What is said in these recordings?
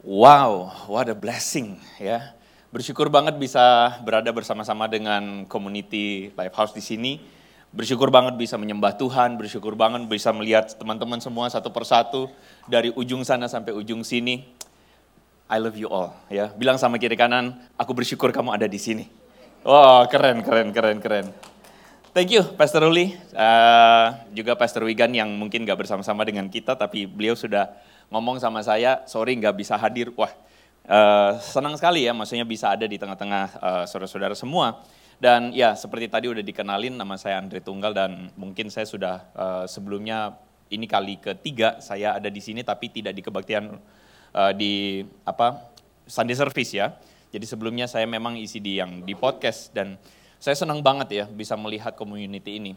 Wow, what a blessing ya. Bersyukur banget bisa berada bersama-sama dengan community Lifehouse di sini. Bersyukur banget bisa menyembah Tuhan, bersyukur banget bisa melihat teman-teman semua satu persatu dari ujung sana sampai ujung sini. I love you all ya. Bilang sama kiri kanan, aku bersyukur kamu ada di sini. Wow, keren, keren, keren, keren. Thank you, Pastor Ruli. Uh, juga Pastor Wigan yang mungkin gak bersama-sama dengan kita, tapi beliau sudah ngomong sama saya, sorry nggak bisa hadir. Wah, uh, senang sekali ya, maksudnya bisa ada di tengah-tengah uh, saudara-saudara semua. Dan ya, seperti tadi udah dikenalin, nama saya Andre Tunggal dan mungkin saya sudah uh, sebelumnya ini kali ketiga saya ada di sini, tapi tidak di kebaktian uh, di apa Sunday Service ya. Jadi sebelumnya saya memang isi di yang di podcast dan saya senang banget ya bisa melihat community ini.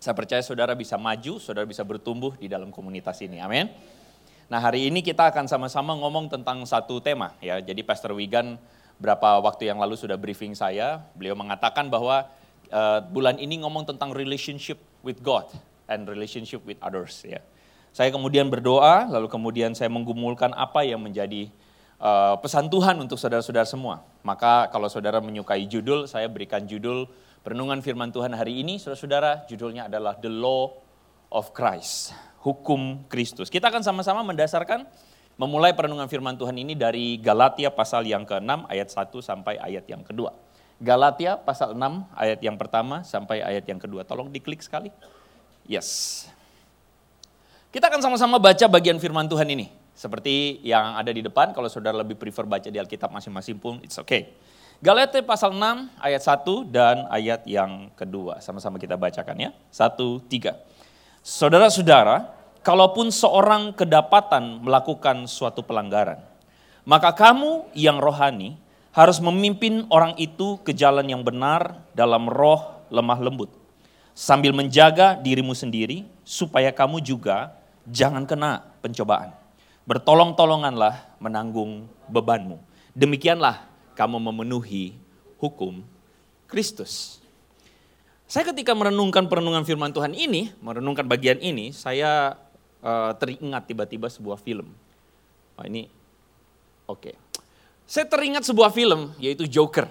Saya percaya saudara bisa maju, saudara bisa bertumbuh di dalam komunitas ini. Amin. Nah hari ini kita akan sama-sama ngomong tentang satu tema ya. Jadi Pastor Wigan berapa waktu yang lalu sudah briefing saya, beliau mengatakan bahwa uh, bulan ini ngomong tentang relationship with God and relationship with others ya. Saya kemudian berdoa, lalu kemudian saya menggumulkan apa yang menjadi uh, pesan Tuhan untuk saudara-saudara semua. Maka kalau saudara menyukai judul, saya berikan judul Perenungan Firman Tuhan hari ini, saudara-saudara, judulnya adalah The Law of Christ hukum Kristus. Kita akan sama-sama mendasarkan memulai perenungan firman Tuhan ini dari Galatia pasal yang ke-6 ayat 1 sampai ayat yang kedua. Galatia pasal 6 ayat yang pertama sampai ayat yang kedua. Tolong diklik sekali. Yes. Kita akan sama-sama baca bagian firman Tuhan ini. Seperti yang ada di depan, kalau saudara lebih prefer baca di Alkitab masing-masing pun, it's okay. Galatia pasal 6 ayat 1 dan ayat yang kedua. Sama-sama kita bacakan ya. Satu, tiga. Saudara-saudara, kalaupun seorang kedapatan melakukan suatu pelanggaran, maka kamu yang rohani harus memimpin orang itu ke jalan yang benar dalam roh lemah lembut, sambil menjaga dirimu sendiri supaya kamu juga jangan kena pencobaan. Bertolong-tolonganlah menanggung bebanmu. Demikianlah kamu memenuhi hukum Kristus. Saya ketika merenungkan perenungan firman Tuhan ini, merenungkan bagian ini, saya uh, teringat tiba-tiba sebuah film. Oh, ini oke. Okay. Saya teringat sebuah film yaitu Joker.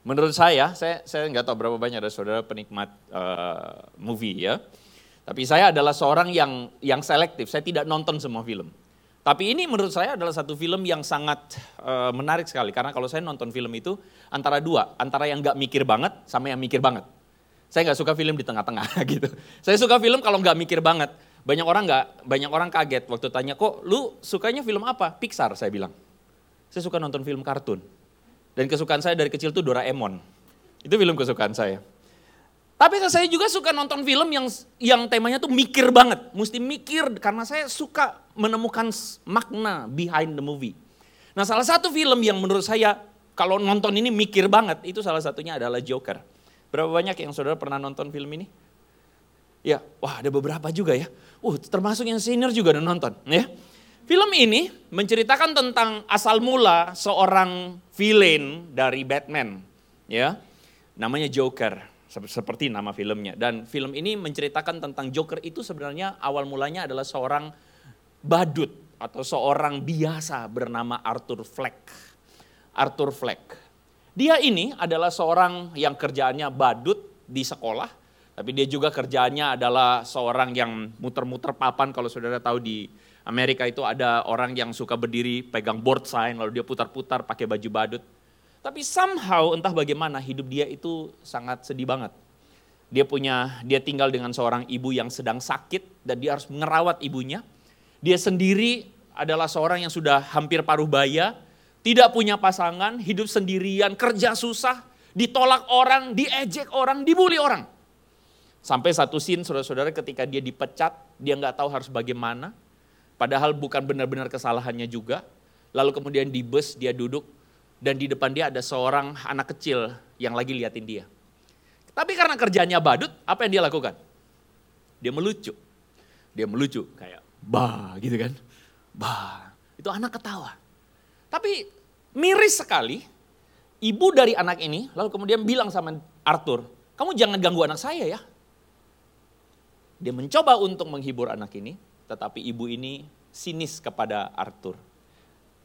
Menurut saya, saya saya nggak tahu berapa banyak ada saudara penikmat uh, movie ya. Tapi saya adalah seorang yang yang selektif. Saya tidak nonton semua film. Tapi ini menurut saya adalah satu film yang sangat uh, menarik sekali karena kalau saya nonton film itu antara dua, antara yang nggak mikir banget sama yang mikir banget. Saya nggak suka film di tengah-tengah gitu. Saya suka film kalau nggak mikir banget. Banyak orang nggak, banyak orang kaget waktu tanya kok lu sukanya film apa? Pixar saya bilang. Saya suka nonton film kartun. Dan kesukaan saya dari kecil tuh Doraemon. Itu film kesukaan saya. Tapi saya juga suka nonton film yang yang temanya tuh mikir banget, mesti mikir karena saya suka menemukan makna behind the movie. Nah, salah satu film yang menurut saya kalau nonton ini mikir banget itu salah satunya adalah Joker. Berapa banyak yang saudara pernah nonton film ini? Ya, wah ada beberapa juga ya. Uh, termasuk yang senior juga udah nonton. Ya. Film ini menceritakan tentang asal mula seorang villain dari Batman. Ya, namanya Joker, seperti nama filmnya. Dan film ini menceritakan tentang Joker itu sebenarnya awal mulanya adalah seorang badut atau seorang biasa bernama Arthur Fleck. Arthur Fleck. Dia ini adalah seorang yang kerjaannya badut di sekolah, tapi dia juga kerjaannya adalah seorang yang muter-muter papan kalau saudara tahu di Amerika itu ada orang yang suka berdiri pegang board sign lalu dia putar-putar pakai baju badut. Tapi somehow entah bagaimana hidup dia itu sangat sedih banget. Dia punya dia tinggal dengan seorang ibu yang sedang sakit dan dia harus merawat ibunya. Dia sendiri adalah seorang yang sudah hampir paruh baya, tidak punya pasangan, hidup sendirian, kerja susah, ditolak orang, diejek orang, dibully orang. Sampai satu scene saudara-saudara ketika dia dipecat, dia nggak tahu harus bagaimana. Padahal bukan benar-benar kesalahannya juga. Lalu kemudian di bus dia duduk dan di depan dia ada seorang anak kecil yang lagi liatin dia. Tapi karena kerjanya badut, apa yang dia lakukan? Dia melucu. Dia melucu kayak bah gitu kan. Bah. Itu anak ketawa. Tapi miris sekali, ibu dari anak ini lalu kemudian bilang sama Arthur, kamu jangan ganggu anak saya ya. Dia mencoba untuk menghibur anak ini, tetapi ibu ini sinis kepada Arthur.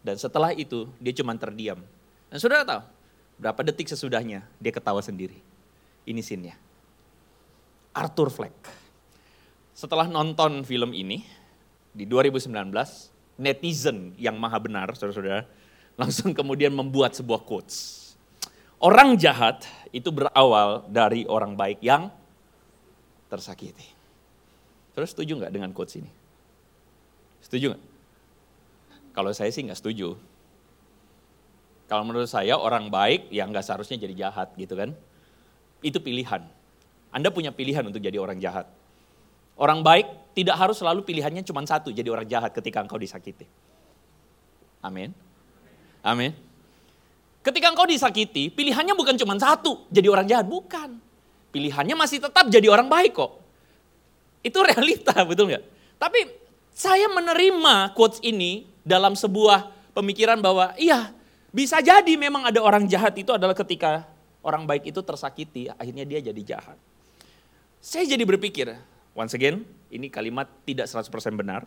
Dan setelah itu dia cuma terdiam. Dan saudara tahu, berapa detik sesudahnya dia ketawa sendiri. Ini scene-nya. Arthur Fleck. Setelah nonton film ini, di 2019, netizen yang maha benar, saudara-saudara, langsung kemudian membuat sebuah quotes. Orang jahat itu berawal dari orang baik yang tersakiti. Terus setuju nggak dengan quotes ini? Setuju nggak? Kalau saya sih nggak setuju. Kalau menurut saya orang baik yang nggak seharusnya jadi jahat gitu kan. Itu pilihan. Anda punya pilihan untuk jadi orang jahat. Orang baik tidak harus selalu pilihannya cuma satu, jadi orang jahat ketika engkau disakiti. Amin. Amin. Ketika engkau disakiti, pilihannya bukan cuma satu, jadi orang jahat. Bukan. Pilihannya masih tetap jadi orang baik kok. Itu realita, betul nggak? Tapi saya menerima quotes ini dalam sebuah pemikiran bahwa iya bisa jadi memang ada orang jahat itu adalah ketika orang baik itu tersakiti, akhirnya dia jadi jahat. Saya jadi berpikir, once again, ini kalimat tidak 100% benar,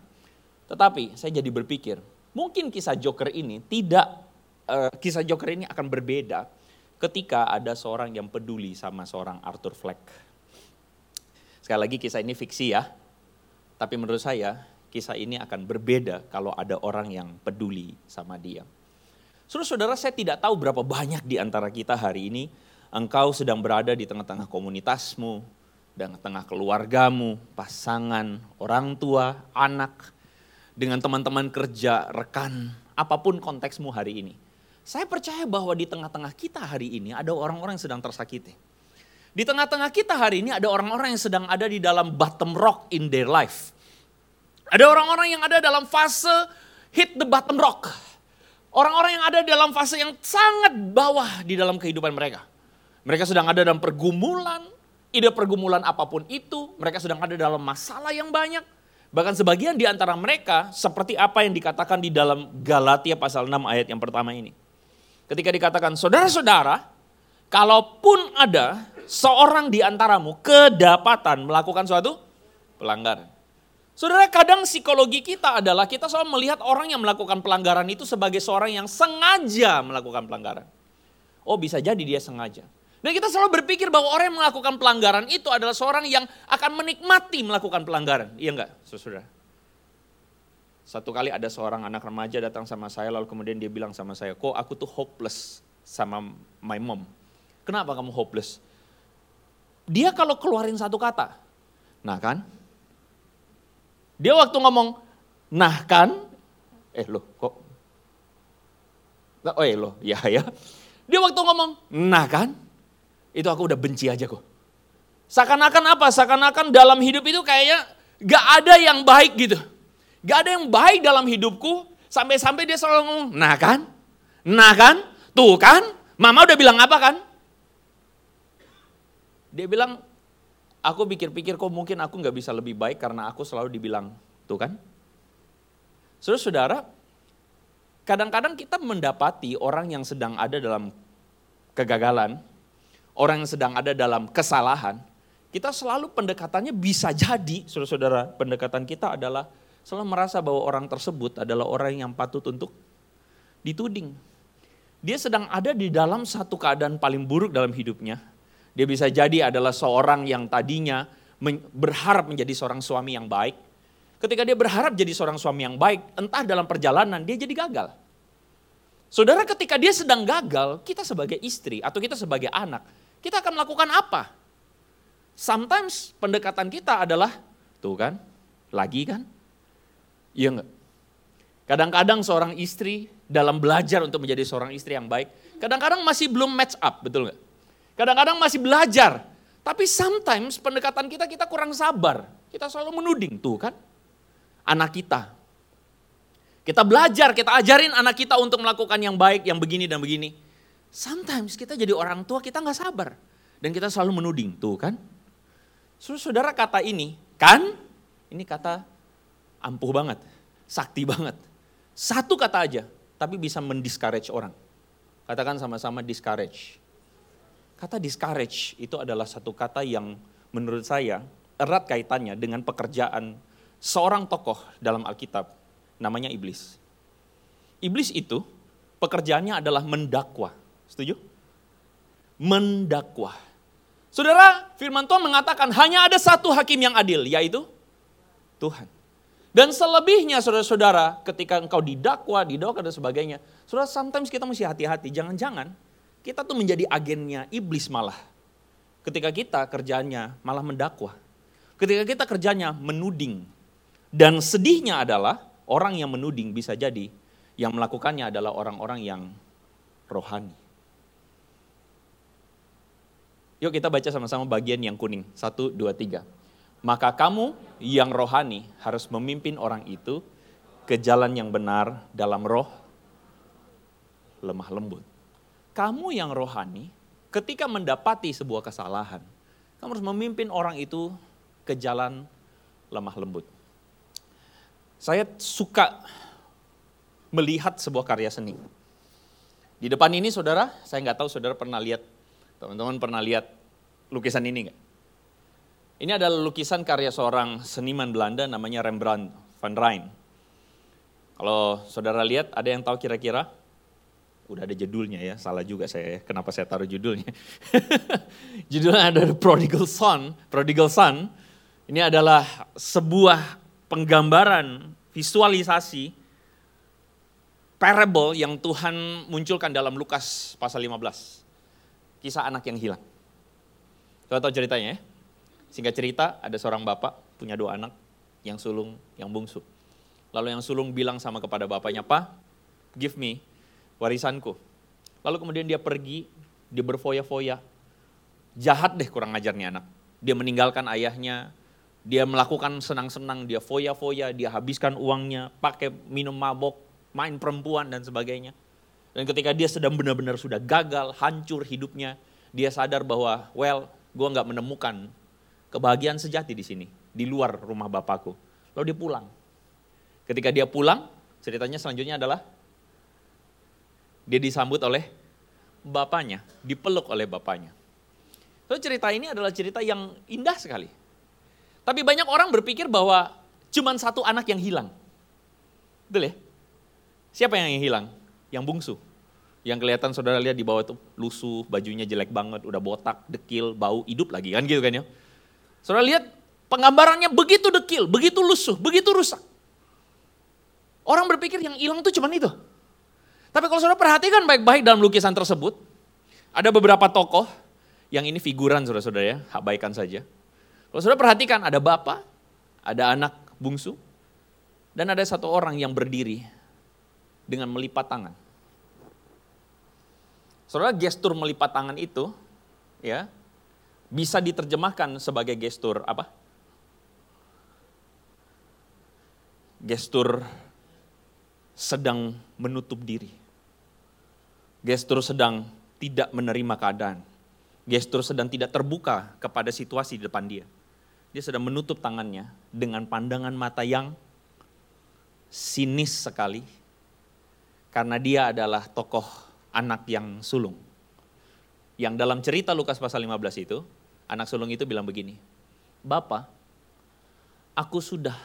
tetapi saya jadi berpikir, mungkin kisah Joker ini tidak, uh, kisah Joker ini akan berbeda ketika ada seorang yang peduli sama seorang Arthur Fleck. Sekali lagi kisah ini fiksi ya, tapi menurut saya kisah ini akan berbeda kalau ada orang yang peduli sama dia. Saudara-saudara, saya tidak tahu berapa banyak di antara kita hari ini engkau sedang berada di tengah-tengah komunitasmu, dan tengah keluargamu, pasangan, orang tua, anak, dengan teman-teman kerja, rekan, apa pun konteksmu hari ini. Saya percaya bahwa di tengah-tengah kita hari ini ada orang-orang yang sedang tersakiti. Di tengah-tengah kita hari ini ada orang-orang yang sedang ada di dalam bottom rock in their life. Ada orang-orang yang ada dalam fase hit the bottom rock. Orang-orang yang ada dalam fase yang sangat bawah di dalam kehidupan mereka. Mereka sedang ada dalam pergumulan, ide pergumulan apa pun itu, mereka sedang ada dalam masalah yang banyak. Bahkan sebagian di antara mereka seperti apa yang dikatakan di dalam Galatia pasal 6 ayat yang pertama ini. Ketika dikatakan, saudara-saudara, kalaupun ada seorang di antaramu kedapatan melakukan suatu pelanggaran. Saudara, kadang psikologi kita adalah kita selalu melihat orang yang melakukan pelanggaran itu sebagai seorang yang sengaja melakukan pelanggaran. Oh bisa jadi dia sengaja. Dan kita selalu berpikir bahwa orang yang melakukan pelanggaran itu adalah seorang yang akan menikmati melakukan pelanggaran. Iya enggak, saudara? Satu kali ada seorang anak remaja datang sama saya lalu kemudian dia bilang sama saya, kok aku tuh hopeless sama my mom. Kenapa kamu hopeless? Dia kalau keluarin satu kata, nah kan, dia waktu ngomong, nah kan, eh loh kok, oh eh loh, ya ya. Dia waktu ngomong, nah kan, itu aku udah benci aja kok. Seakan-akan apa? Seakan-akan dalam hidup itu kayaknya gak ada yang baik gitu. Gak ada yang baik dalam hidupku, sampai-sampai dia selalu ngomong, nah kan, nah kan, tuh kan, mama udah bilang apa kan? Dia bilang, aku pikir-pikir kok mungkin aku nggak bisa lebih baik karena aku selalu dibilang, tuh kan? Saudara-saudara, kadang-kadang kita mendapati orang yang sedang ada dalam kegagalan, orang yang sedang ada dalam kesalahan, kita selalu pendekatannya bisa jadi, saudara-saudara, pendekatan kita adalah selalu merasa bahwa orang tersebut adalah orang yang patut untuk dituding. Dia sedang ada di dalam satu keadaan paling buruk dalam hidupnya, dia bisa jadi adalah seorang yang tadinya berharap menjadi seorang suami yang baik. Ketika dia berharap jadi seorang suami yang baik, entah dalam perjalanan dia jadi gagal. Saudara ketika dia sedang gagal, kita sebagai istri atau kita sebagai anak, kita akan melakukan apa? Sometimes pendekatan kita adalah, tuh kan, lagi kan? Iya enggak? Kadang-kadang seorang istri dalam belajar untuk menjadi seorang istri yang baik, kadang-kadang masih belum match up, betul enggak? Kadang-kadang masih belajar. Tapi sometimes pendekatan kita, kita kurang sabar. Kita selalu menuding, tuh kan. Anak kita. Kita belajar, kita ajarin anak kita untuk melakukan yang baik, yang begini dan begini. Sometimes kita jadi orang tua, kita nggak sabar. Dan kita selalu menuding, tuh kan. Saudara kata ini, kan? Ini kata ampuh banget, sakti banget. Satu kata aja, tapi bisa mendiscourage orang. Katakan sama-sama discourage. Kata discourage itu adalah satu kata yang menurut saya erat kaitannya dengan pekerjaan seorang tokoh dalam Alkitab namanya iblis. Iblis itu pekerjaannya adalah mendakwa. Setuju? Mendakwa. Saudara, firman Tuhan mengatakan hanya ada satu hakim yang adil, yaitu Tuhan. Dan selebihnya saudara-saudara, ketika engkau didakwa, didakwa dan sebagainya, saudara sometimes kita mesti hati-hati, jangan-jangan kita tuh menjadi agennya iblis malah. Ketika kita kerjanya malah mendakwa. Ketika kita kerjanya menuding. Dan sedihnya adalah orang yang menuding bisa jadi yang melakukannya adalah orang-orang yang rohani. Yuk kita baca sama-sama bagian yang kuning. Satu, dua, tiga. Maka kamu yang rohani harus memimpin orang itu ke jalan yang benar dalam roh lemah lembut. Kamu yang rohani ketika mendapati sebuah kesalahan, kamu harus memimpin orang itu ke jalan lemah lembut. Saya suka melihat sebuah karya seni. Di depan ini saudara, saya nggak tahu saudara pernah lihat Teman-teman pernah lihat lukisan ini nggak? Ini adalah lukisan karya seorang seniman Belanda namanya Rembrandt van Rijn. Kalau saudara lihat, ada yang tahu kira-kira? Udah ada judulnya ya, salah juga saya. Kenapa saya taruh judulnya? judulnya ada Prodigal Son. Prodigal Son ini adalah sebuah penggambaran, visualisasi parable yang Tuhan munculkan dalam Lukas pasal 15 kisah anak yang hilang. Kita tahu ceritanya ya. Singkat cerita, ada seorang bapak punya dua anak, yang sulung, yang bungsu. Lalu yang sulung bilang sama kepada bapaknya, Pak, give me warisanku. Lalu kemudian dia pergi, dia berfoya-foya. Jahat deh kurang ajarnya anak. Dia meninggalkan ayahnya, dia melakukan senang-senang, dia foya-foya, dia habiskan uangnya, pakai minum mabok, main perempuan dan sebagainya. Dan ketika dia sedang benar-benar sudah gagal, hancur hidupnya, dia sadar bahwa, well, gue nggak menemukan kebahagiaan sejati di sini, di luar rumah bapakku. Lalu dia pulang. Ketika dia pulang, ceritanya selanjutnya adalah dia disambut oleh bapaknya, dipeluk oleh bapaknya. So, cerita ini adalah cerita yang indah sekali. Tapi banyak orang berpikir bahwa cuma satu anak yang hilang. Betul ya? Siapa yang hilang? Yang bungsu. Yang kelihatan saudara lihat di bawah itu lusuh, bajunya jelek banget, udah botak, dekil, bau, hidup lagi kan gitu kan ya. Saudara lihat penggambarannya begitu dekil, begitu lusuh, begitu rusak. Orang berpikir yang hilang itu cuma itu. Tapi kalau saudara perhatikan baik-baik dalam lukisan tersebut, ada beberapa tokoh yang ini figuran saudara-saudara ya, abaikan saja. Kalau saudara perhatikan ada bapak, ada anak bungsu, dan ada satu orang yang berdiri dengan melipat tangan. Saudara gestur melipat tangan itu ya bisa diterjemahkan sebagai gestur apa? Gestur sedang menutup diri. Gestur sedang tidak menerima keadaan. Gestur sedang tidak terbuka kepada situasi di depan dia. Dia sedang menutup tangannya dengan pandangan mata yang sinis sekali. Karena dia adalah tokoh anak yang sulung. Yang dalam cerita Lukas pasal 15 itu, anak sulung itu bilang begini, Bapak, aku sudah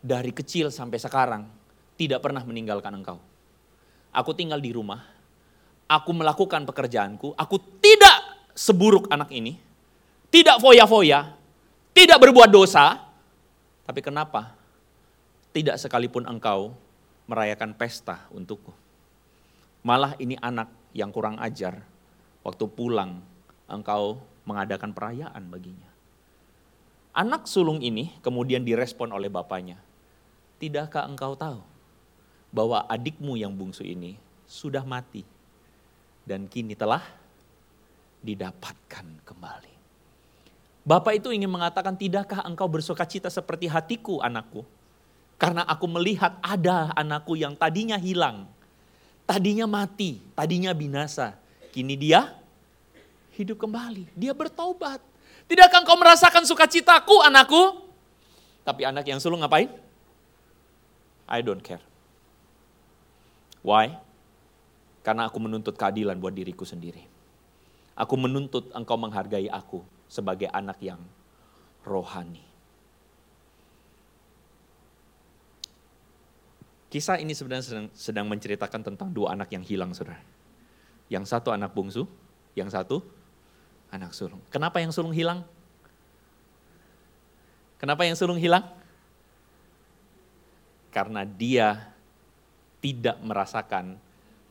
dari kecil sampai sekarang tidak pernah meninggalkan engkau. Aku tinggal di rumah, aku melakukan pekerjaanku, aku tidak seburuk anak ini, tidak foya-foya, tidak berbuat dosa, tapi kenapa tidak sekalipun engkau merayakan pesta untukku? Malah ini anak yang kurang ajar. Waktu pulang, engkau mengadakan perayaan baginya. Anak sulung ini kemudian direspon oleh bapaknya. Tidakkah engkau tahu bahwa adikmu yang bungsu ini sudah mati dan kini telah didapatkan kembali. Bapak itu ingin mengatakan, tidakkah engkau bersuka cita seperti hatiku anakku? Karena aku melihat ada anakku yang tadinya hilang, Tadinya mati, tadinya binasa. Kini dia hidup kembali. Dia bertobat. Tidakkah engkau merasakan sukacitaku anakku? Tapi anak yang sulung ngapain? I don't care. Why? Karena aku menuntut keadilan buat diriku sendiri. Aku menuntut engkau menghargai aku sebagai anak yang rohani. Kisah ini sebenarnya sedang, sedang menceritakan tentang dua anak yang hilang, saudara. Yang satu anak bungsu, yang satu anak sulung. Kenapa yang sulung hilang? Kenapa yang sulung hilang? Karena dia tidak merasakan,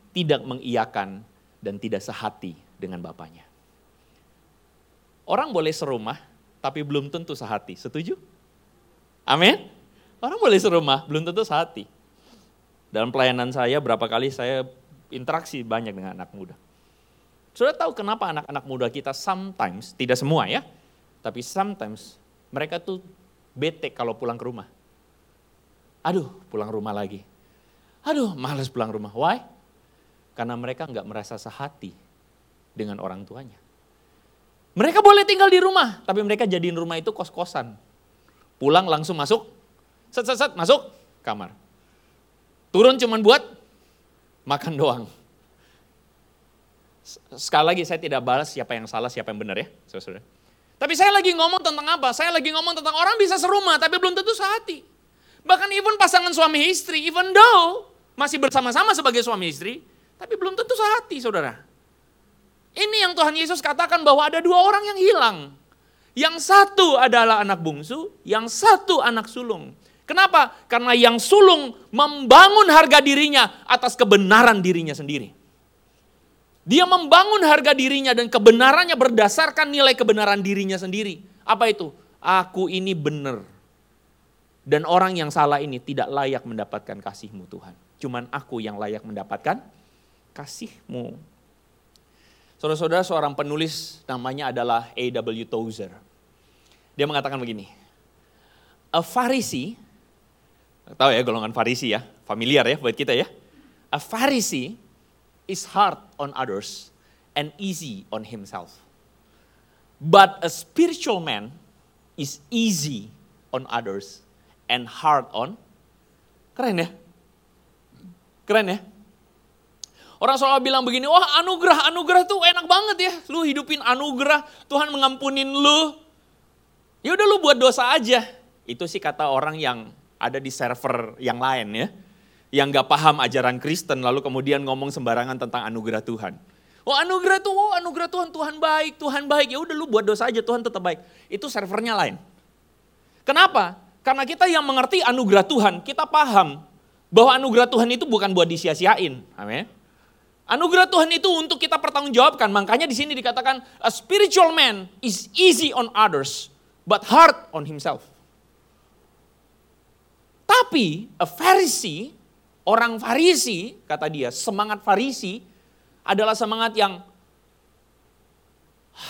tidak mengiyakan, dan tidak sehati dengan bapaknya. Orang boleh serumah, tapi belum tentu sehati. Setuju? Amin? Orang boleh serumah, belum tentu sehati. Dalam pelayanan saya, berapa kali saya interaksi banyak dengan anak muda. Sudah tahu kenapa anak-anak muda kita sometimes, tidak semua ya, tapi sometimes mereka tuh bete kalau pulang ke rumah. Aduh, pulang rumah lagi. Aduh, males pulang rumah. Why? Karena mereka nggak merasa sehati dengan orang tuanya. Mereka boleh tinggal di rumah, tapi mereka jadiin rumah itu kos-kosan. Pulang langsung masuk, set set set masuk kamar. Turun cuman buat makan doang. Sekali lagi saya tidak balas siapa yang salah, siapa yang benar ya, saudara. Tapi saya lagi ngomong tentang apa? Saya lagi ngomong tentang orang bisa serumah, tapi belum tentu sehati. Bahkan even pasangan suami istri, even though masih bersama-sama sebagai suami istri, tapi belum tentu sehati, saudara. Ini yang Tuhan Yesus katakan bahwa ada dua orang yang hilang. Yang satu adalah anak bungsu, yang satu anak sulung. Kenapa? Karena yang sulung membangun harga dirinya atas kebenaran dirinya sendiri. Dia membangun harga dirinya dan kebenarannya berdasarkan nilai kebenaran dirinya sendiri. Apa itu? Aku ini benar. Dan orang yang salah ini tidak layak mendapatkan kasihmu Tuhan. Cuman aku yang layak mendapatkan kasihmu. Saudara-saudara seorang penulis namanya adalah A.W. Tozer. Dia mengatakan begini, A Pharisee, tahu ya golongan Farisi ya, familiar ya buat kita ya. A Pharisee is hard on others and easy on himself. But a spiritual man is easy on others and hard on. Keren ya? Keren ya? Orang selalu bilang begini, wah anugerah, anugerah tuh enak banget ya. Lu hidupin anugerah, Tuhan mengampunin lu. Ya udah lu buat dosa aja. Itu sih kata orang yang ada di server yang lain ya. Yang gak paham ajaran Kristen lalu kemudian ngomong sembarangan tentang anugerah Tuhan. Oh anugerah tuh, oh anugerah Tuhan, Tuhan baik, Tuhan baik. Ya udah lu buat dosa aja, Tuhan tetap baik. Itu servernya lain. Kenapa? Karena kita yang mengerti anugerah Tuhan, kita paham bahwa anugerah Tuhan itu bukan buat disia-siain. Amin. Anugerah Tuhan itu untuk kita pertanggungjawabkan. Makanya di sini dikatakan a spiritual man is easy on others but hard on himself. Tapi a Pharisee, orang Farisi, kata dia, semangat Farisi adalah semangat yang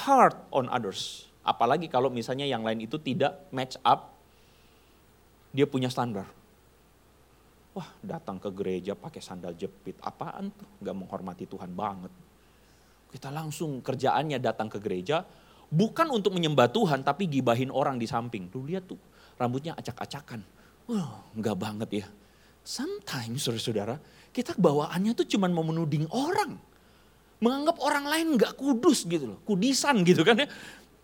hard on others. Apalagi kalau misalnya yang lain itu tidak match up, dia punya standar. Wah datang ke gereja pakai sandal jepit, apaan tuh? Gak menghormati Tuhan banget. Kita langsung kerjaannya datang ke gereja, bukan untuk menyembah Tuhan, tapi gibahin orang di samping. Tuh lihat tuh, rambutnya acak-acakan. Wah gak banget ya. Sometimes saudara-saudara, kita bawaannya tuh cuma mau menuding orang. Menganggap orang lain gak kudus gitu loh, kudisan gitu kan ya.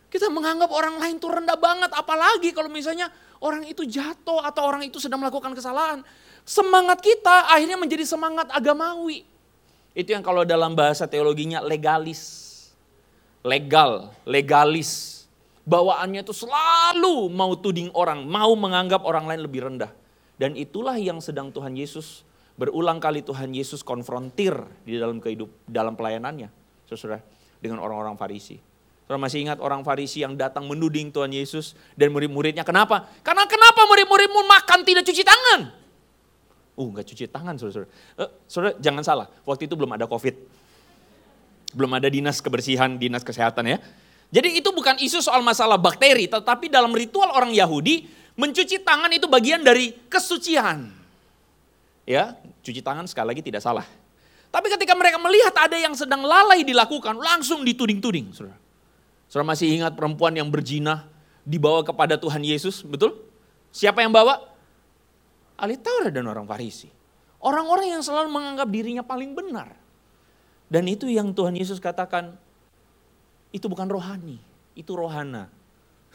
Kita menganggap orang lain tuh rendah banget, apalagi kalau misalnya orang itu jatuh atau orang itu sedang melakukan kesalahan semangat kita akhirnya menjadi semangat agamawi. Itu yang kalau dalam bahasa teologinya legalis. Legal, legalis. Bawaannya itu selalu mau tuding orang, mau menganggap orang lain lebih rendah. Dan itulah yang sedang Tuhan Yesus berulang kali Tuhan Yesus konfrontir di dalam kehidup dalam pelayanannya. Saudara, dengan orang-orang Farisi. Saudara masih ingat orang Farisi yang datang menuding Tuhan Yesus dan murid-muridnya. Kenapa? Karena kenapa murid-muridmu makan tidak cuci tangan? Uh, nggak cuci tangan, saudara-saudara. Uh, saudara, jangan salah, waktu itu belum ada COVID. Belum ada dinas kebersihan, dinas kesehatan ya. Jadi itu bukan isu soal masalah bakteri, tetapi dalam ritual orang Yahudi, mencuci tangan itu bagian dari kesucian. Ya, cuci tangan sekali lagi tidak salah. Tapi ketika mereka melihat ada yang sedang lalai dilakukan, langsung dituding-tuding. Saudara. saudara masih ingat perempuan yang berjinah dibawa kepada Tuhan Yesus, betul? Siapa yang bawa? Ahli Taurat dan orang Farisi. Orang-orang yang selalu menganggap dirinya paling benar. Dan itu yang Tuhan Yesus katakan, itu bukan rohani, itu rohana.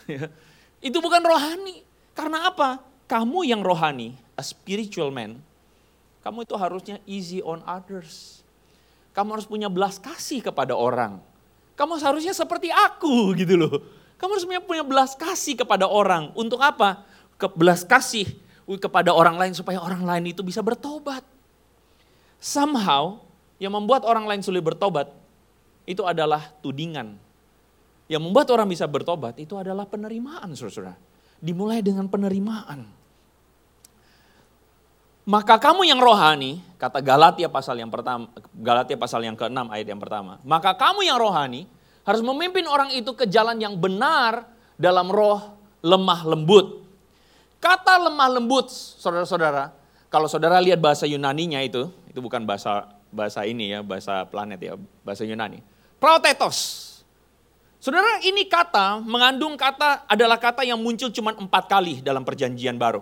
itu bukan rohani. Karena apa? Kamu yang rohani, a spiritual man, Kamu itu harusnya easy on others. Kamu harus punya belas kasih kepada orang. Kamu seharusnya seperti aku gitu loh. Kamu harus punya belas kasih kepada orang. Untuk apa? Ke belas kasih kepada orang lain supaya orang lain itu bisa bertobat. Somehow yang membuat orang lain sulit bertobat itu adalah tudingan. Yang membuat orang bisa bertobat itu adalah penerimaan, saudara. Dimulai dengan penerimaan. Maka kamu yang rohani, kata Galatia pasal yang pertama, Galatia pasal yang ke-6 ayat yang pertama. Maka kamu yang rohani harus memimpin orang itu ke jalan yang benar dalam roh lemah lembut. Kata lemah lembut, saudara-saudara, kalau saudara lihat bahasa Yunaninya itu, itu bukan bahasa bahasa ini ya, bahasa planet ya, bahasa Yunani. Protetos. Saudara, ini kata mengandung kata adalah kata yang muncul cuma empat kali dalam perjanjian baru.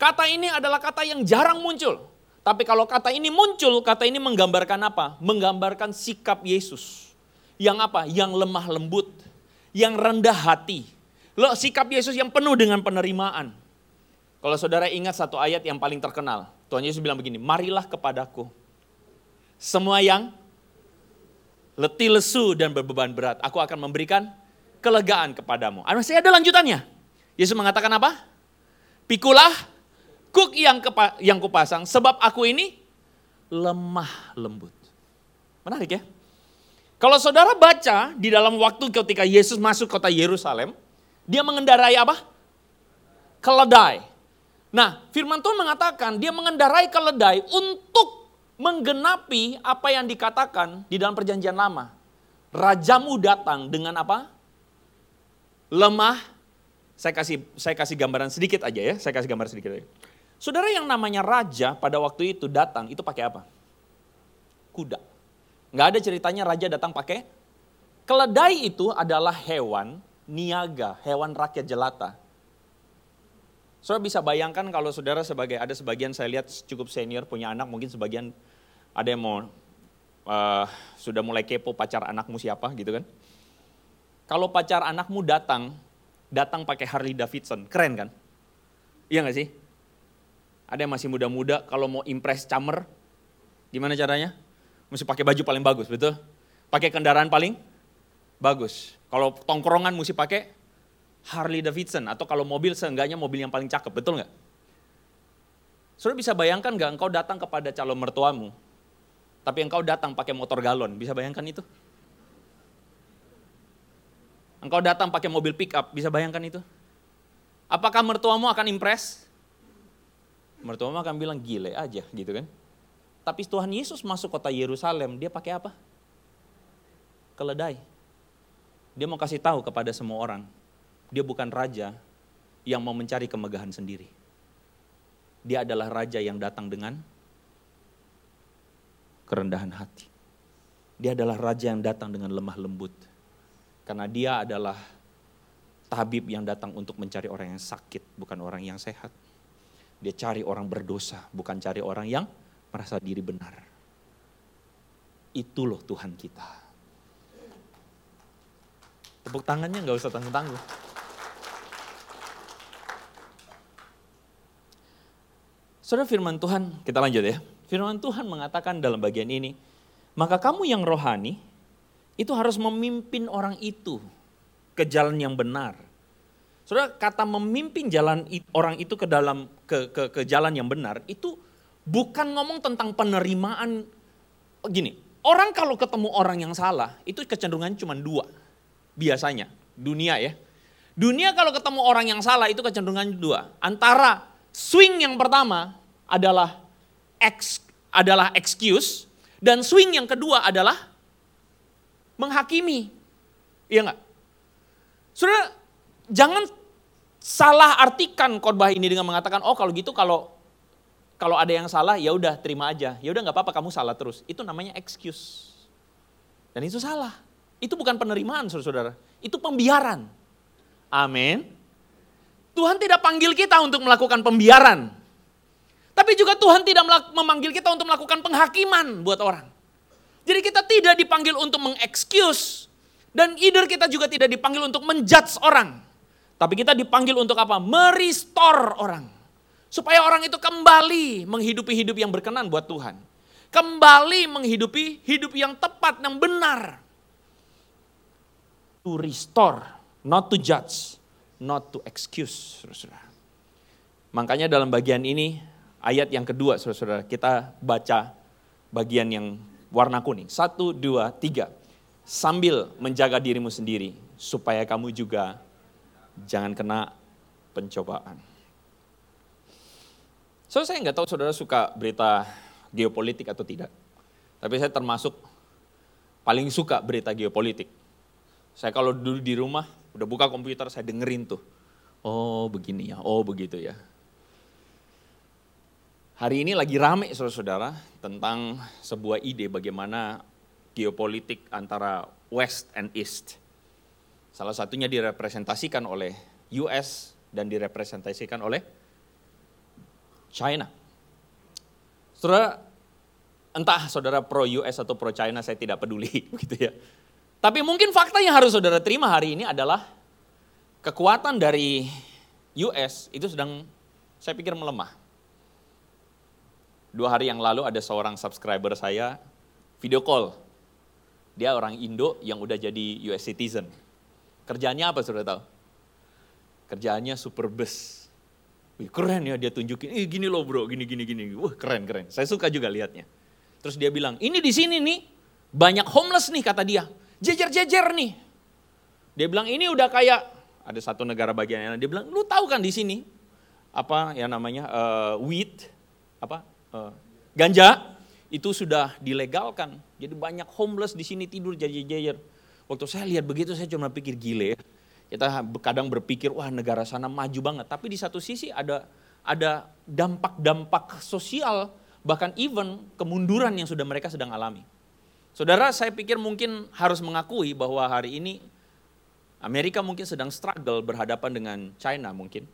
Kata ini adalah kata yang jarang muncul. Tapi kalau kata ini muncul, kata ini menggambarkan apa? Menggambarkan sikap Yesus. Yang apa? Yang lemah lembut. Yang rendah hati. Loh, sikap Yesus yang penuh dengan penerimaan. Kalau saudara ingat satu ayat yang paling terkenal. Tuhan Yesus bilang begini, marilah kepadaku. Semua yang letih lesu dan berbeban berat. Aku akan memberikan kelegaan kepadamu. Masih ada lanjutannya. Yesus mengatakan apa? Pikulah kuk yang, kepa, yang kupasang, sebab aku ini lemah lembut. Menarik ya? Kalau saudara baca di dalam waktu ketika Yesus masuk kota Yerusalem, dia mengendarai apa? Keledai. Nah, firman Tuhan mengatakan dia mengendarai keledai untuk menggenapi apa yang dikatakan di dalam perjanjian lama. Rajamu datang dengan apa? Lemah. Saya kasih saya kasih gambaran sedikit aja ya, saya kasih gambaran sedikit aja. Saudara yang namanya raja pada waktu itu datang, itu pakai apa? Kuda. Nggak ada ceritanya raja datang pakai. Keledai itu adalah hewan niaga, hewan rakyat jelata. Saudara bisa bayangkan kalau saudara sebagai, ada sebagian saya lihat cukup senior punya anak, mungkin sebagian ada yang mau uh, sudah mulai kepo pacar anakmu siapa gitu kan. Kalau pacar anakmu datang, datang pakai Harley Davidson, keren kan? Iya gak sih? Ada yang masih muda-muda, kalau mau impress camer, gimana caranya? Mesti pakai baju paling bagus, betul? Pakai kendaraan paling bagus. Kalau tongkrongan mesti pakai Harley Davidson, atau kalau mobil seenggaknya mobil yang paling cakep, betul nggak? Saudara bisa bayangkan nggak engkau datang kepada calon mertuamu, tapi engkau datang pakai motor galon, bisa bayangkan itu? Engkau datang pakai mobil pick up, bisa bayangkan itu? Apakah mertuamu akan impress? mertua akan bilang gile aja gitu kan. Tapi Tuhan Yesus masuk kota Yerusalem, dia pakai apa? Keledai. Dia mau kasih tahu kepada semua orang, dia bukan raja yang mau mencari kemegahan sendiri. Dia adalah raja yang datang dengan kerendahan hati. Dia adalah raja yang datang dengan lemah lembut. Karena dia adalah tabib yang datang untuk mencari orang yang sakit, bukan orang yang sehat. Dia cari orang berdosa, bukan cari orang yang merasa diri benar. Itu loh Tuhan kita. Tepuk tangannya nggak usah tanggung-tanggung. Saudara firman Tuhan, kita lanjut ya. Firman Tuhan mengatakan dalam bagian ini, maka kamu yang rohani itu harus memimpin orang itu ke jalan yang benar Saudara, kata memimpin jalan orang itu ke dalam ke, ke, ke jalan yang benar itu bukan ngomong tentang penerimaan gini. Orang kalau ketemu orang yang salah itu kecenderungan cuma dua biasanya dunia ya. Dunia kalau ketemu orang yang salah itu kecenderungan dua. Antara swing yang pertama adalah ex, adalah excuse dan swing yang kedua adalah menghakimi. Iya enggak? Saudara, jangan salah artikan khotbah ini dengan mengatakan oh kalau gitu kalau kalau ada yang salah ya udah terima aja. Ya udah nggak apa-apa kamu salah terus. Itu namanya excuse. Dan itu salah. Itu bukan penerimaan saudara-saudara. Itu pembiaran. Amin. Tuhan tidak panggil kita untuk melakukan pembiaran. Tapi juga Tuhan tidak memanggil kita untuk melakukan penghakiman buat orang. Jadi kita tidak dipanggil untuk mengexcuse. Dan either kita juga tidak dipanggil untuk menjudge orang. Tapi kita dipanggil untuk apa? Merestore orang. Supaya orang itu kembali menghidupi hidup yang berkenan buat Tuhan. Kembali menghidupi hidup yang tepat, yang benar. To restore, not to judge, not to excuse, saudara. Makanya dalam bagian ini, ayat yang kedua, saudara-saudara, kita baca bagian yang warna kuning. Satu, dua, tiga. Sambil menjaga dirimu sendiri, supaya kamu juga jangan kena pencobaan. So saya nggak tahu saudara suka berita geopolitik atau tidak. Tapi saya termasuk paling suka berita geopolitik. Saya kalau dulu di rumah, udah buka komputer, saya dengerin tuh. Oh begini ya, oh begitu ya. Hari ini lagi rame saudara-saudara tentang sebuah ide bagaimana geopolitik antara West and East. Salah satunya direpresentasikan oleh US dan direpresentasikan oleh China. Saudara, entah saudara pro US atau pro China saya tidak peduli begitu ya. Tapi mungkin fakta yang harus saudara terima hari ini adalah kekuatan dari US itu sedang saya pikir melemah Dua hari yang lalu ada seorang subscriber saya video call. Dia orang Indo yang udah jadi US citizen. Kerjanya apa sudah tahu? Kerjaannya super bus. Wih, keren ya dia tunjukin, eh gini loh bro, gini gini gini. Wah keren keren. Saya suka juga lihatnya. Terus dia bilang, ini di sini nih banyak homeless nih kata dia. Jejer-jejer nih. Dia bilang ini udah kayak ada satu negara bagian yang dia bilang, lu tahu kan di sini apa yang namanya uh, wheat apa Eh, ganja itu sudah dilegalkan. Jadi banyak homeless di sini tidur jajar-jajar. Waktu saya lihat begitu saya cuma pikir gile ya. Kita kadang berpikir wah negara sana maju banget. Tapi di satu sisi ada ada dampak-dampak sosial bahkan even kemunduran yang sudah mereka sedang alami. Saudara, saya pikir mungkin harus mengakui bahwa hari ini Amerika mungkin sedang struggle berhadapan dengan China mungkin.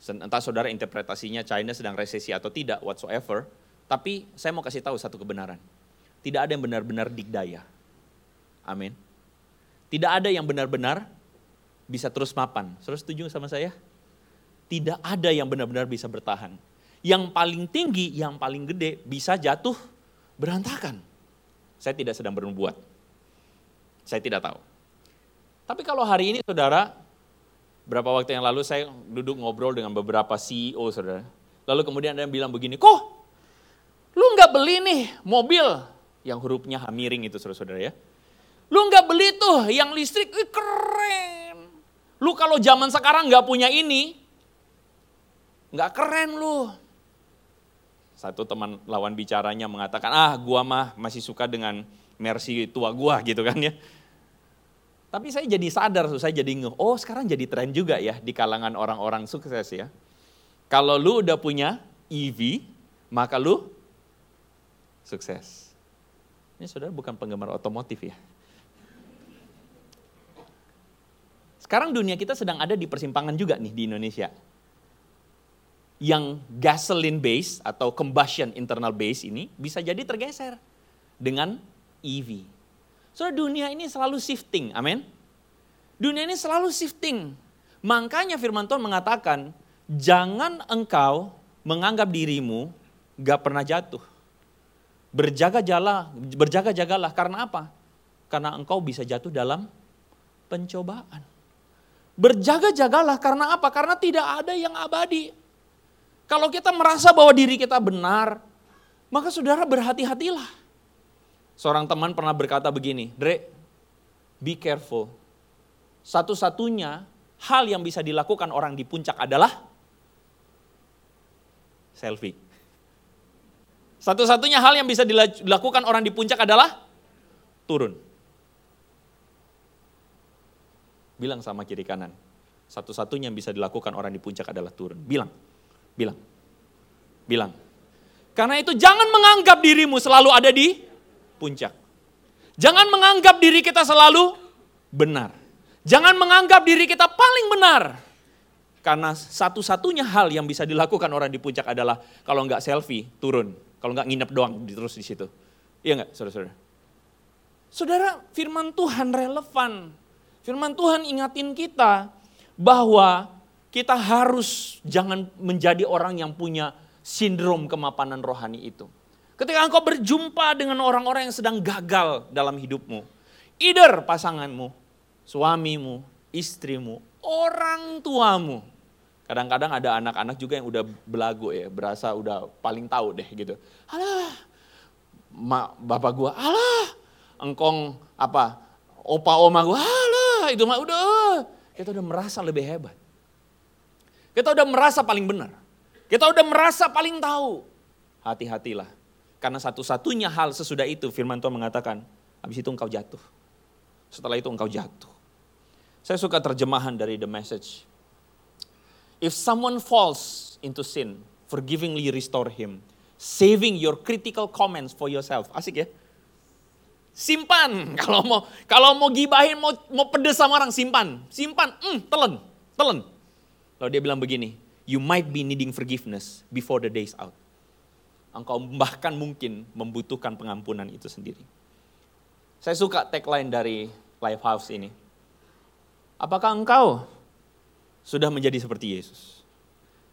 Entah saudara interpretasinya China sedang resesi atau tidak, whatsoever. Tapi saya mau kasih tahu satu kebenaran. Tidak ada yang benar-benar dikdaya. Amin. Tidak ada yang benar-benar bisa terus mapan. Saudara setuju sama saya? Tidak ada yang benar-benar bisa bertahan. Yang paling tinggi, yang paling gede bisa jatuh berantakan. Saya tidak sedang berbuat. Saya tidak tahu. Tapi kalau hari ini saudara Berapa waktu yang lalu saya duduk ngobrol dengan beberapa CEO, saudara. Lalu kemudian ada yang bilang begini, kok lu nggak beli nih mobil yang hurufnya H miring itu saudara-saudara ya. Lu nggak beli tuh yang listrik, Ih, keren. Lu kalau zaman sekarang nggak punya ini, nggak keren lu. Satu teman lawan bicaranya mengatakan, ah gua mah masih suka dengan Mercy tua gua gitu kan ya. Tapi saya jadi sadar, saya jadi nge, oh sekarang jadi tren juga ya di kalangan orang-orang sukses ya. Kalau lu udah punya EV, maka lu sukses. Ini saudara bukan penggemar otomotif ya. Sekarang dunia kita sedang ada di persimpangan juga nih di Indonesia. Yang gasoline base atau combustion internal base ini bisa jadi tergeser dengan EV. So dunia ini selalu shifting, amin. Dunia ini selalu shifting. Makanya firman Tuhan mengatakan, jangan engkau menganggap dirimu gak pernah jatuh. Berjaga-jagalah, berjaga-jagalah karena apa? Karena engkau bisa jatuh dalam pencobaan. Berjaga-jagalah karena apa? Karena tidak ada yang abadi. Kalau kita merasa bahwa diri kita benar, maka saudara berhati-hatilah. Seorang teman pernah berkata begini, Dre, be careful. Satu-satunya hal yang bisa dilakukan orang di puncak adalah selfie. Satu-satunya hal yang bisa dilakukan orang di puncak adalah turun. Bilang sama kiri kanan. Satu-satunya yang bisa dilakukan orang di puncak adalah turun. Bilang, bilang, bilang. Karena itu jangan menganggap dirimu selalu ada di puncak. Jangan menganggap diri kita selalu benar. Jangan menganggap diri kita paling benar. Karena satu-satunya hal yang bisa dilakukan orang di puncak adalah kalau nggak selfie, turun. Kalau nggak nginep doang, terus di situ. Iya nggak, saudara-saudara? Saudara, firman Tuhan relevan. Firman Tuhan ingatin kita bahwa kita harus jangan menjadi orang yang punya sindrom kemapanan rohani itu. Ketika engkau berjumpa dengan orang-orang yang sedang gagal dalam hidupmu, either pasanganmu, suamimu, istrimu, orang tuamu. Kadang-kadang ada anak-anak juga yang udah belagu ya, berasa udah paling tahu deh gitu. Alah, mak bapak gua, alah, engkong apa, opa oma gua, alah, itu mah udah, kita udah merasa lebih hebat. Kita udah merasa paling benar. Kita udah merasa paling tahu. Hati-hatilah. Karena satu-satunya hal sesudah itu firman Tuhan mengatakan, habis itu engkau jatuh. Setelah itu engkau jatuh. Saya suka terjemahan dari The Message. If someone falls into sin, forgivingly restore him. Saving your critical comments for yourself. Asik ya? Simpan. Kalau mau kalau mau gibahin, mau mau pedes sama orang, simpan. Simpan. Hmm, telen. Telen. Lalu dia bilang begini, you might be needing forgiveness before the days out. Engkau bahkan mungkin membutuhkan pengampunan itu sendiri. Saya suka tagline dari Lifehouse ini. Apakah engkau sudah menjadi seperti Yesus?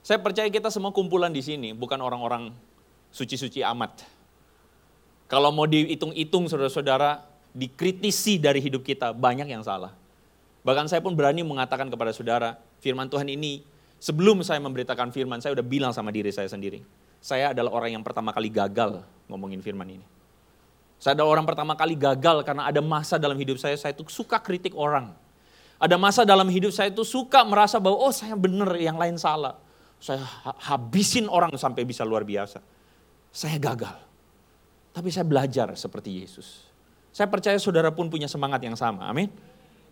Saya percaya kita semua kumpulan di sini bukan orang-orang suci-suci amat. Kalau mau dihitung-hitung saudara-saudara, dikritisi dari hidup kita, banyak yang salah. Bahkan saya pun berani mengatakan kepada saudara, firman Tuhan ini sebelum saya memberitakan firman, saya udah bilang sama diri saya sendiri. Saya adalah orang yang pertama kali gagal ngomongin firman ini. Saya adalah orang pertama kali gagal karena ada masa dalam hidup saya, saya itu suka kritik orang. Ada masa dalam hidup saya itu suka merasa bahwa, oh saya benar, yang lain salah. Saya habisin orang sampai bisa luar biasa. Saya gagal. Tapi saya belajar seperti Yesus. Saya percaya saudara pun punya semangat yang sama, amin.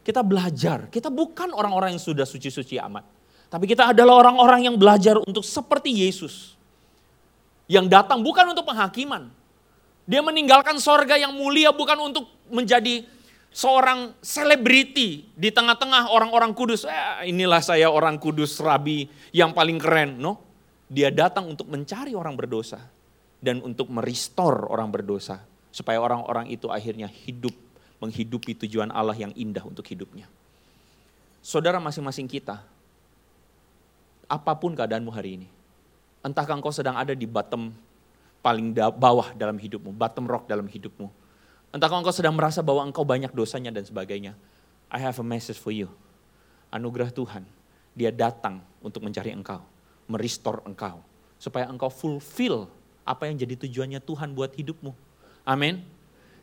Kita belajar, kita bukan orang-orang yang sudah suci-suci amat. Tapi kita adalah orang-orang yang belajar untuk seperti Yesus. Yang datang bukan untuk penghakiman. Dia meninggalkan sorga yang mulia bukan untuk menjadi seorang selebriti di tengah-tengah orang-orang kudus. Eh, inilah saya orang kudus rabi yang paling keren. No, dia datang untuk mencari orang berdosa dan untuk merestore orang berdosa supaya orang-orang itu akhirnya hidup menghidupi tujuan Allah yang indah untuk hidupnya. Saudara masing-masing kita, apa pun keadaanmu hari ini, entahkah engkau sedang ada di bottom paling bawah dalam hidupmu, bottom rock dalam hidupmu. Entahkah engkau sedang merasa bahwa engkau banyak dosanya dan sebagainya. I have a message for you. Anugerah Tuhan, dia datang untuk mencari engkau, merestore engkau. Supaya engkau fulfill apa yang jadi tujuannya Tuhan buat hidupmu. Amin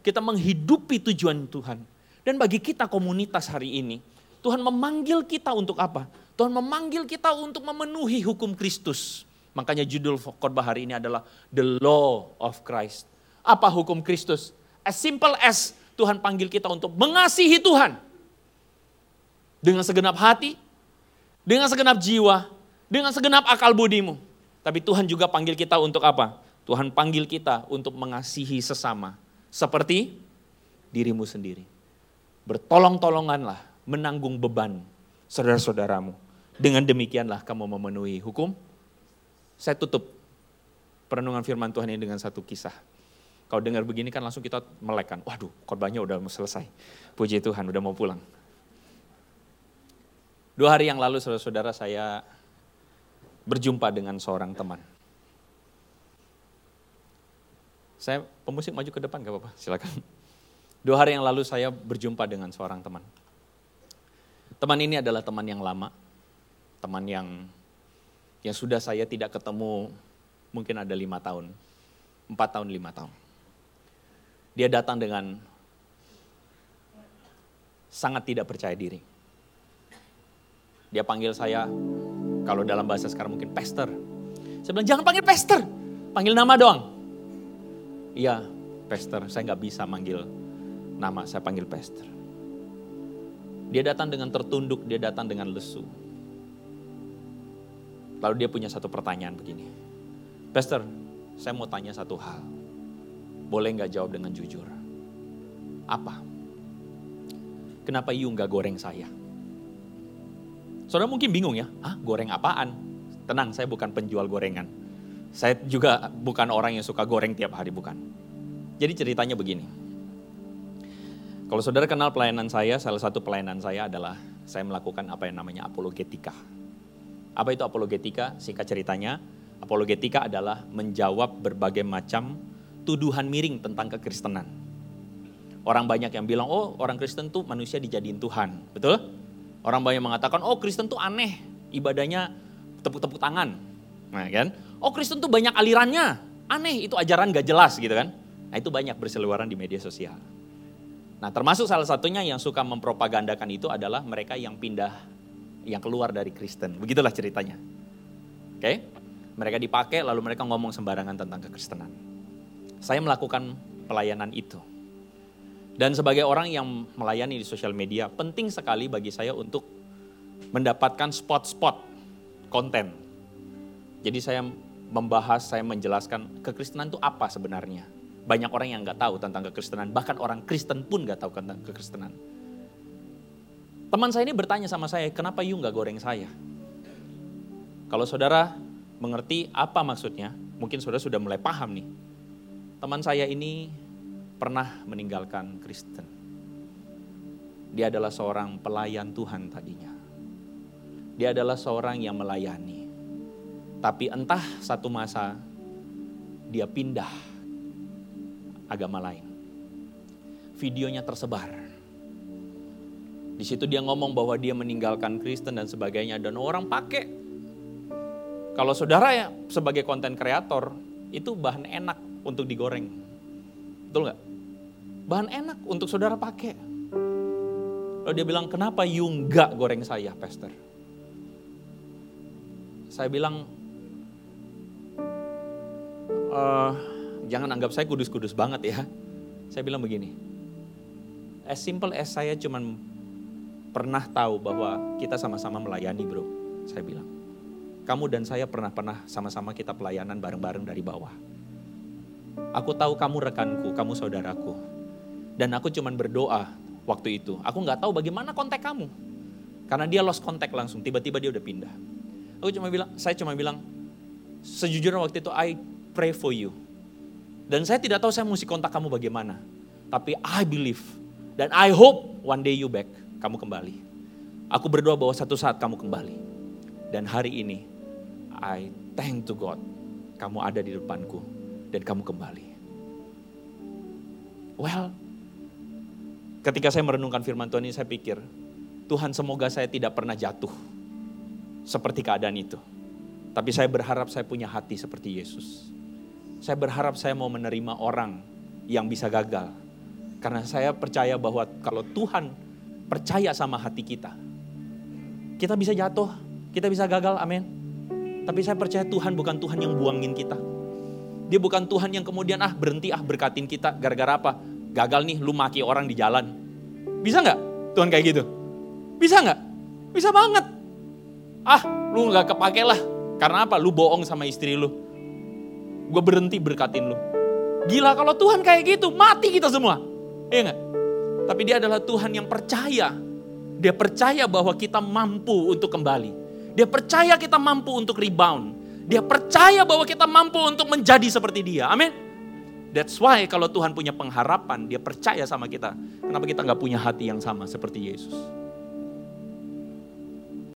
kita menghidupi tujuan Tuhan. Dan bagi kita komunitas hari ini, Tuhan memanggil kita untuk apa? Tuhan memanggil kita untuk memenuhi hukum Kristus. Makanya judul khotbah hari ini adalah The Law of Christ. Apa hukum Kristus? As simple as Tuhan panggil kita untuk mengasihi Tuhan. Dengan segenap hati, dengan segenap jiwa, dengan segenap akal budimu. Tapi Tuhan juga panggil kita untuk apa? Tuhan panggil kita untuk mengasihi sesama seperti dirimu sendiri. Bertolong-tolonganlah menanggung beban saudara-saudaramu. Dengan demikianlah kamu memenuhi hukum. Saya tutup perenungan firman Tuhan ini dengan satu kisah. Kalau dengar begini kan langsung kita melekan. Waduh, korbannya udah mau selesai. Puji Tuhan, udah mau pulang. Dua hari yang lalu saudara-saudara saya berjumpa dengan seorang teman. Saya pemusik maju ke depan gak apa-apa, silakan. Dua hari yang lalu saya berjumpa dengan seorang teman. Teman ini adalah teman yang lama, teman yang yang sudah saya tidak ketemu mungkin ada lima tahun, empat tahun, lima tahun. Dia datang dengan sangat tidak percaya diri. Dia panggil saya, kalau dalam bahasa sekarang mungkin pester. Saya bilang, jangan panggil pester, panggil nama doang. Iya, Pastor, saya nggak bisa manggil nama, saya panggil Pastor. Dia datang dengan tertunduk, dia datang dengan lesu. Lalu dia punya satu pertanyaan begini. Pastor, saya mau tanya satu hal. Boleh nggak jawab dengan jujur? Apa? Kenapa you nggak goreng saya? Saudara mungkin bingung ya, ah goreng apaan? Tenang, saya bukan penjual gorengan saya juga bukan orang yang suka goreng tiap hari, bukan. Jadi ceritanya begini. Kalau saudara kenal pelayanan saya, salah satu pelayanan saya adalah saya melakukan apa yang namanya apologetika. Apa itu apologetika? Singkat ceritanya, apologetika adalah menjawab berbagai macam tuduhan miring tentang kekristenan. Orang banyak yang bilang, oh orang Kristen tuh manusia dijadiin Tuhan. Betul? Orang banyak mengatakan, oh Kristen tuh aneh, ibadahnya tepuk-tepuk tangan. Nah kan? Oh Kristen tuh banyak alirannya, aneh itu ajaran gak jelas gitu kan. Nah itu banyak berseliweran di media sosial. Nah termasuk salah satunya yang suka mempropagandakan itu adalah mereka yang pindah, yang keluar dari Kristen. Begitulah ceritanya. Oke, okay? mereka dipakai lalu mereka ngomong sembarangan tentang kekristenan. Saya melakukan pelayanan itu. Dan sebagai orang yang melayani di sosial media, penting sekali bagi saya untuk mendapatkan spot-spot konten. Jadi saya membahas, saya menjelaskan kekristenan itu apa sebenarnya. Banyak orang yang nggak tahu tentang kekristenan, bahkan orang Kristen pun nggak tahu tentang kekristenan. Teman saya ini bertanya sama saya, kenapa you nggak goreng saya? Kalau saudara mengerti apa maksudnya, mungkin saudara sudah mulai paham nih. Teman saya ini pernah meninggalkan Kristen. Dia adalah seorang pelayan Tuhan tadinya. Dia adalah seorang yang melayani. Tapi entah satu masa dia pindah agama lain. Videonya tersebar. Di situ dia ngomong bahwa dia meninggalkan Kristen dan sebagainya dan orang pakai. Kalau saudara ya sebagai konten kreator itu bahan enak untuk digoreng. Betul nggak? Bahan enak untuk saudara pakai. Lalu dia bilang, kenapa you nggak goreng saya, pastor? Saya bilang, e, jangan anggap saya kudus-kudus banget ya. Saya bilang begini, as simple as saya cuman pernah tahu bahwa kita sama-sama melayani bro. Saya bilang, kamu dan saya pernah-pernah sama-sama kita pelayanan bareng-bareng dari bawah. Aku tahu kamu rekanku, kamu saudaraku. Dan aku cuma berdoa waktu itu. Aku nggak tahu bagaimana kontak kamu. Karena dia lost kontak langsung, tiba-tiba dia udah pindah. Aku cuma bilang, saya cuma bilang, sejujurnya waktu itu I pray for you. Dan saya tidak tahu saya mesti kontak kamu bagaimana. Tapi I believe dan I hope one day you back, kamu kembali. Aku berdoa bahwa satu saat kamu kembali. Dan hari ini I thank to God, kamu ada di depanku dan kamu kembali. Well, Ketika saya merenungkan firman Tuhan ini saya pikir, Tuhan semoga saya tidak pernah jatuh seperti keadaan itu. Tapi saya berharap saya punya hati seperti Yesus. Saya berharap saya mau menerima orang yang bisa gagal. Karena saya percaya bahwa kalau Tuhan percaya sama hati kita, kita bisa jatuh, kita bisa gagal, amin. Tapi saya percaya Tuhan bukan Tuhan yang buangin kita. Dia bukan Tuhan yang kemudian ah berhenti ah berkatin kita gara-gara apa? gagal nih lu maki orang di jalan. Bisa nggak Tuhan kayak gitu? Bisa nggak? Bisa banget. Ah, lu nggak kepake lah. Karena apa? Lu bohong sama istri lu. Gue berhenti berkatin lu. Gila kalau Tuhan kayak gitu, mati kita semua. Iya nggak? Tapi dia adalah Tuhan yang percaya. Dia percaya bahwa kita mampu untuk kembali. Dia percaya kita mampu untuk rebound. Dia percaya bahwa kita mampu untuk menjadi seperti dia. Amin. That's why kalau Tuhan punya pengharapan, dia percaya sama kita. Kenapa kita nggak punya hati yang sama seperti Yesus?